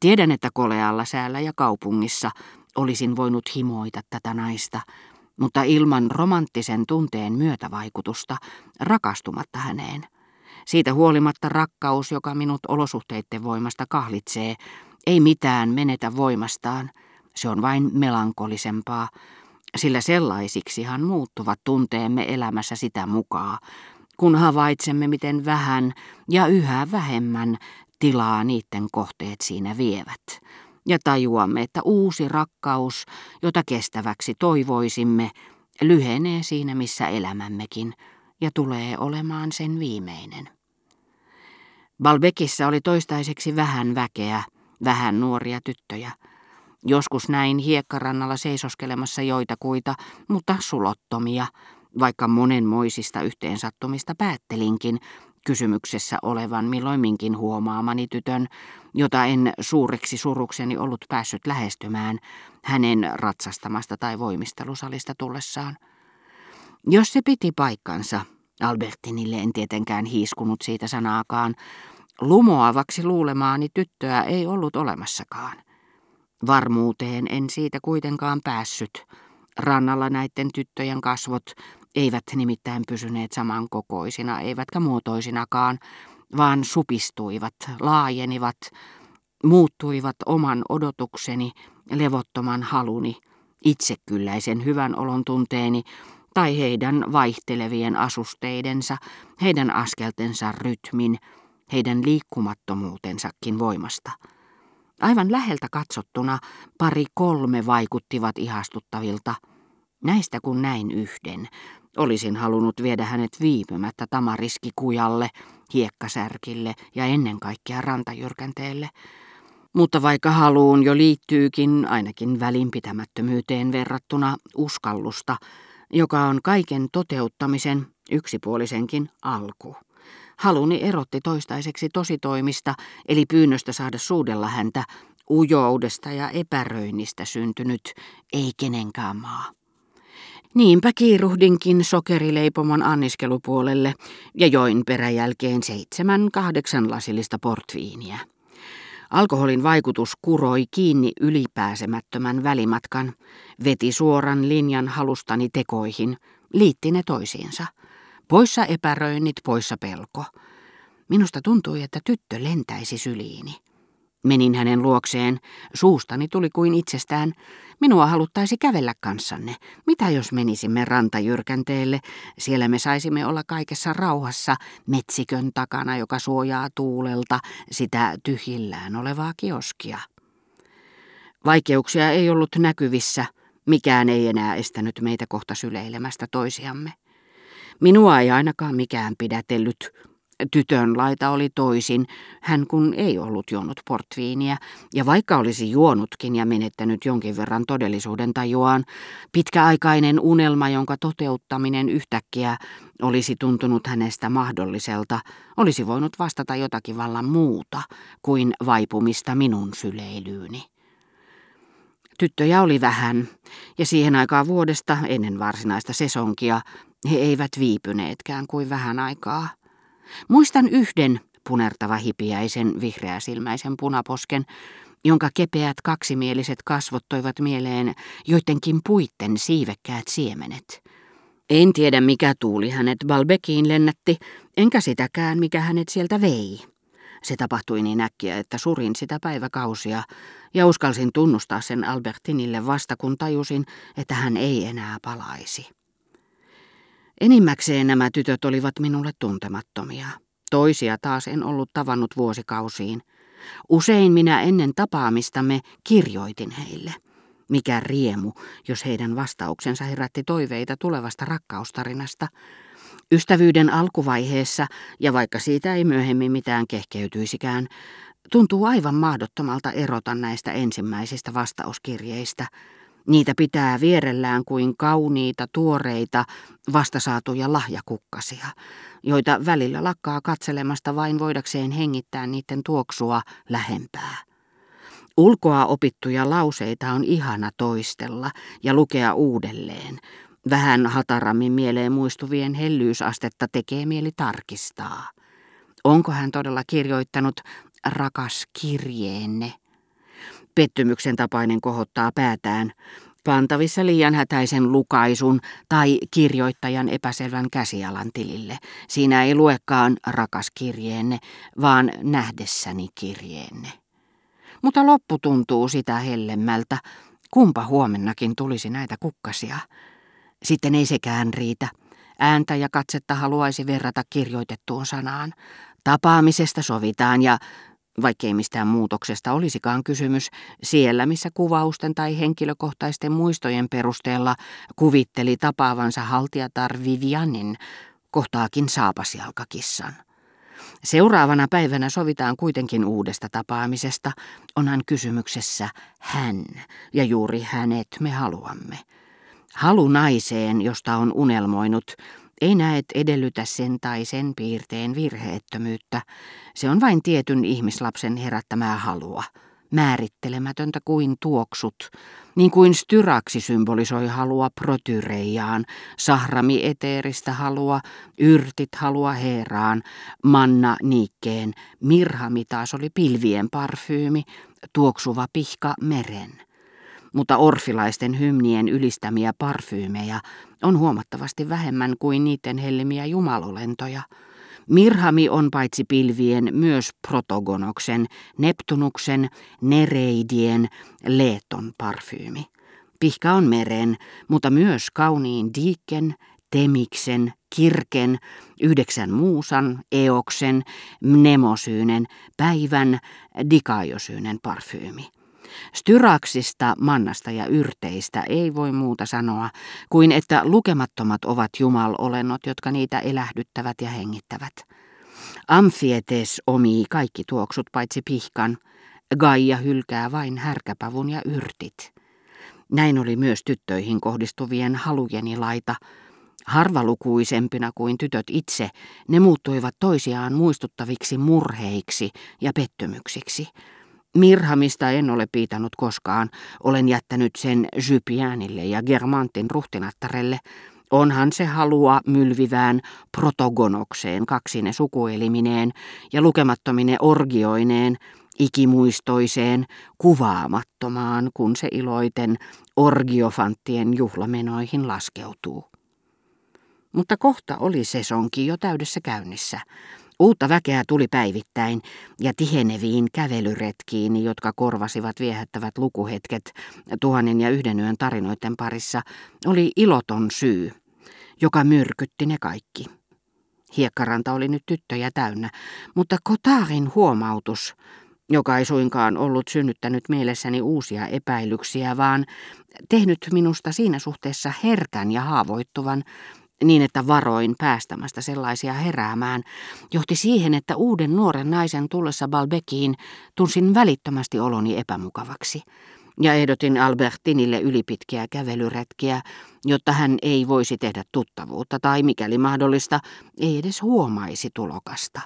Tiedän, että kolealla säällä ja kaupungissa olisin voinut himoita tätä naista, mutta ilman romanttisen tunteen myötävaikutusta, rakastumatta häneen. Siitä huolimatta rakkaus, joka minut olosuhteiden voimasta kahlitsee, ei mitään menetä voimastaan. Se on vain melankolisempaa, sillä sellaisiksihan muuttuvat tunteemme elämässä sitä mukaan, kun havaitsemme, miten vähän ja yhä vähemmän tilaa niiden kohteet siinä vievät. Ja tajuamme, että uusi rakkaus, jota kestäväksi toivoisimme, lyhenee siinä missä elämämmekin ja tulee olemaan sen viimeinen. Balbekissa oli toistaiseksi vähän väkeä, vähän nuoria tyttöjä. Joskus näin hiekkarannalla seisoskelemassa joitakuita, mutta sulottomia, vaikka monenmoisista yhteensattumista päättelinkin, kysymyksessä olevan milloinminkin huomaamani tytön, jota en suureksi surukseni ollut päässyt lähestymään hänen ratsastamasta tai voimistelusalista tullessaan. Jos se piti paikkansa, Albertinille en tietenkään hiiskunut siitä sanaakaan, lumoavaksi luulemaani tyttöä ei ollut olemassakaan. Varmuuteen en siitä kuitenkaan päässyt. Rannalla näiden tyttöjen kasvot eivät nimittäin pysyneet samankokoisina, eivätkä muotoisinakaan, vaan supistuivat, laajenivat, muuttuivat oman odotukseni, levottoman haluni, itsekylläisen hyvän olon tunteeni tai heidän vaihtelevien asusteidensa, heidän askeltensa rytmin, heidän liikkumattomuutensakin voimasta. Aivan läheltä katsottuna pari kolme vaikuttivat ihastuttavilta. Näistä kun näin yhden, Olisin halunnut viedä hänet viipymättä tamariskikujalle, hiekkasärkille ja ennen kaikkea rantajyrkänteelle. Mutta vaikka haluun jo liittyykin ainakin välinpitämättömyyteen verrattuna uskallusta, joka on kaiken toteuttamisen, yksipuolisenkin alku. Haluni erotti toistaiseksi tositoimista, eli pyynnöstä saada suudella häntä, ujoudesta ja epäröinnistä syntynyt, ei kenenkään maa. Niinpä kiiruhdinkin sokerileipomon anniskelupuolelle ja join peräjälkeen seitsemän kahdeksan lasillista portviiniä. Alkoholin vaikutus kuroi kiinni ylipääsemättömän välimatkan, veti suoran linjan halustani tekoihin, liitti ne toisiinsa. Poissa epäröinnit, poissa pelko. Minusta tuntui, että tyttö lentäisi syliini. Menin hänen luokseen. Suustani tuli kuin itsestään. Minua haluttaisi kävellä kanssanne. Mitä jos menisimme rantajyrkänteelle? Siellä me saisimme olla kaikessa rauhassa metsikön takana, joka suojaa tuulelta sitä tyhjillään olevaa kioskia. Vaikeuksia ei ollut näkyvissä. Mikään ei enää estänyt meitä kohta syleilemästä toisiamme. Minua ei ainakaan mikään pidätellyt, Tytön laita oli toisin, hän kun ei ollut juonut portviiniä, ja vaikka olisi juonutkin ja menettänyt jonkin verran todellisuuden tajuaan, pitkäaikainen unelma, jonka toteuttaminen yhtäkkiä olisi tuntunut hänestä mahdolliselta, olisi voinut vastata jotakin vallan muuta kuin vaipumista minun syleilyyni. Tyttöjä oli vähän, ja siihen aikaan vuodesta ennen varsinaista sesonkia he eivät viipyneetkään kuin vähän aikaa. Muistan yhden punertava hipiäisen vihreäsilmäisen punaposken, jonka kepeät kaksimieliset kasvot toivat mieleen joidenkin puitten siivekkäät siemenet. En tiedä mikä tuuli hänet Balbekiin lennätti, enkä sitäkään mikä hänet sieltä vei. Se tapahtui niin äkkiä, että surin sitä päiväkausia ja uskalsin tunnustaa sen Albertinille vasta kun tajusin, että hän ei enää palaisi. Enimmäkseen nämä tytöt olivat minulle tuntemattomia. Toisia taas en ollut tavannut vuosikausiin. Usein minä ennen tapaamistamme kirjoitin heille. Mikä riemu, jos heidän vastauksensa herätti toiveita tulevasta rakkaustarinasta. Ystävyyden alkuvaiheessa, ja vaikka siitä ei myöhemmin mitään kehkeytyisikään, tuntuu aivan mahdottomalta erota näistä ensimmäisistä vastauskirjeistä – Niitä pitää vierellään kuin kauniita, tuoreita, vastasaatuja lahjakukkasia, joita välillä lakkaa katselemasta vain voidakseen hengittää niiden tuoksua lähempää. Ulkoa opittuja lauseita on ihana toistella ja lukea uudelleen. Vähän hatarammin mieleen muistuvien hellyysastetta tekee mieli tarkistaa. Onko hän todella kirjoittanut rakas kirjeenne? Pettymyksen tapainen kohottaa päätään. Pantavissa liian hätäisen lukaisun tai kirjoittajan epäselvän käsialan tilille. Siinä ei luekaan rakas kirjeenne, vaan nähdessäni kirjeenne. Mutta loppu tuntuu sitä hellemmältä. Kumpa huomennakin tulisi näitä kukkasia. Sitten ei sekään riitä. Ääntä ja katsetta haluaisi verrata kirjoitettuun sanaan. Tapaamisesta sovitaan ja vaikkei mistään muutoksesta olisikaan kysymys, siellä missä kuvausten tai henkilökohtaisten muistojen perusteella kuvitteli tapaavansa haltijatar Vivianin, kohtaakin saapasjalkakissan. Seuraavana päivänä sovitaan kuitenkin uudesta tapaamisesta, onhan kysymyksessä hän, ja juuri hänet me haluamme. Halu naiseen, josta on unelmoinut, ei näet edellytä sen tai sen piirteen virheettömyyttä. Se on vain tietyn ihmislapsen herättämää halua, määrittelemätöntä kuin tuoksut, niin kuin styraksi symbolisoi halua protyreijaan, sahrami eteeristä halua, yrtit halua heeraan, manna niikkeen, mirhami taas oli pilvien parfyymi, tuoksuva pihka meren mutta orfilaisten hymnien ylistämiä parfyymejä on huomattavasti vähemmän kuin niiden hellimiä jumalolentoja. Mirhami on paitsi pilvien myös protogonoksen, Neptunuksen, Nereidien, Leeton parfyymi. Pihka on meren, mutta myös kauniin diikken, temiksen, kirken, yhdeksän muusan, eoksen, mnemosyynen, päivän, dikaiosyynen parfyymi. Styraksista, mannasta ja yrteistä ei voi muuta sanoa kuin että lukemattomat ovat jumalolennot, jotka niitä elähdyttävät ja hengittävät. Amfietes omii kaikki tuoksut paitsi pihkan. Gaia hylkää vain härkäpavun ja yrtit. Näin oli myös tyttöihin kohdistuvien halujeni laita. Harvalukuisempina kuin tytöt itse, ne muuttuivat toisiaan muistuttaviksi murheiksi ja pettymyksiksi. Mirhamista en ole piitannut koskaan. Olen jättänyt sen Jypiänille ja Germantin ruhtinattarelle. Onhan se halua mylvivään protogonokseen kaksine sukuelimineen ja lukemattomine orgioineen, ikimuistoiseen, kuvaamattomaan, kun se iloiten orgiofanttien juhlamenoihin laskeutuu. Mutta kohta oli sesonki jo täydessä käynnissä. Uutta väkeä tuli päivittäin ja tiheneviin kävelyretkiin, jotka korvasivat viehättävät lukuhetket tuhannen ja yhden yön tarinoiden parissa, oli iloton syy, joka myrkytti ne kaikki. Hiekkaranta oli nyt tyttöjä täynnä, mutta Kotarin huomautus, joka ei suinkaan ollut synnyttänyt mielessäni uusia epäilyksiä, vaan tehnyt minusta siinä suhteessa herkän ja haavoittuvan, niin että varoin päästämästä sellaisia heräämään, johti siihen, että uuden nuoren naisen tullessa Balbekiin tunsin välittömästi oloni epämukavaksi. Ja ehdotin Albertinille ylipitkiä kävelyretkiä, jotta hän ei voisi tehdä tuttavuutta tai mikäli mahdollista, ei edes huomaisi tulokasta.